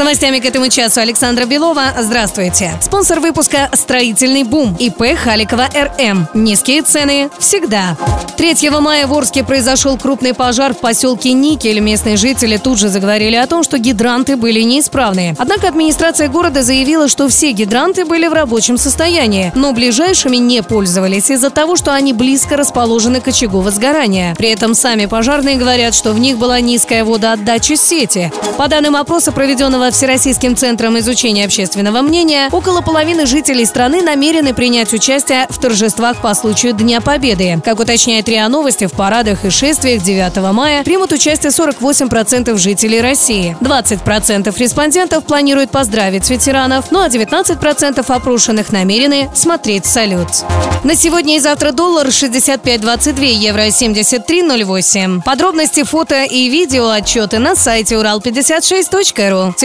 Новостями к этому часу Александра Белова. Здравствуйте. Спонсор выпуска «Строительный бум» ИП Халикова РМ. Низкие цены всегда. 3 мая в Орске произошел крупный пожар в поселке Никель. Местные жители тут же заговорили о том, что гидранты были неисправны. Однако администрация города заявила, что все гидранты были в рабочем состоянии, но ближайшими не пользовались из-за того, что они близко расположены к очагу возгорания. При этом сами пожарные говорят, что в них была низкая водоотдача сети. По данным опроса, проведенного Всероссийским центром изучения общественного мнения, около половины жителей страны намерены принять участие в торжествах по случаю Дня Победы. Как уточняет РИА Новости, в парадах и шествиях 9 мая примут участие 48% жителей России. 20% респондентов планируют поздравить ветеранов, ну а 19% опрошенных намерены смотреть салют. На сегодня и завтра доллар 65.22, евро 73.08. Подробности, фото и видео отчеты на сайте урал56.ру.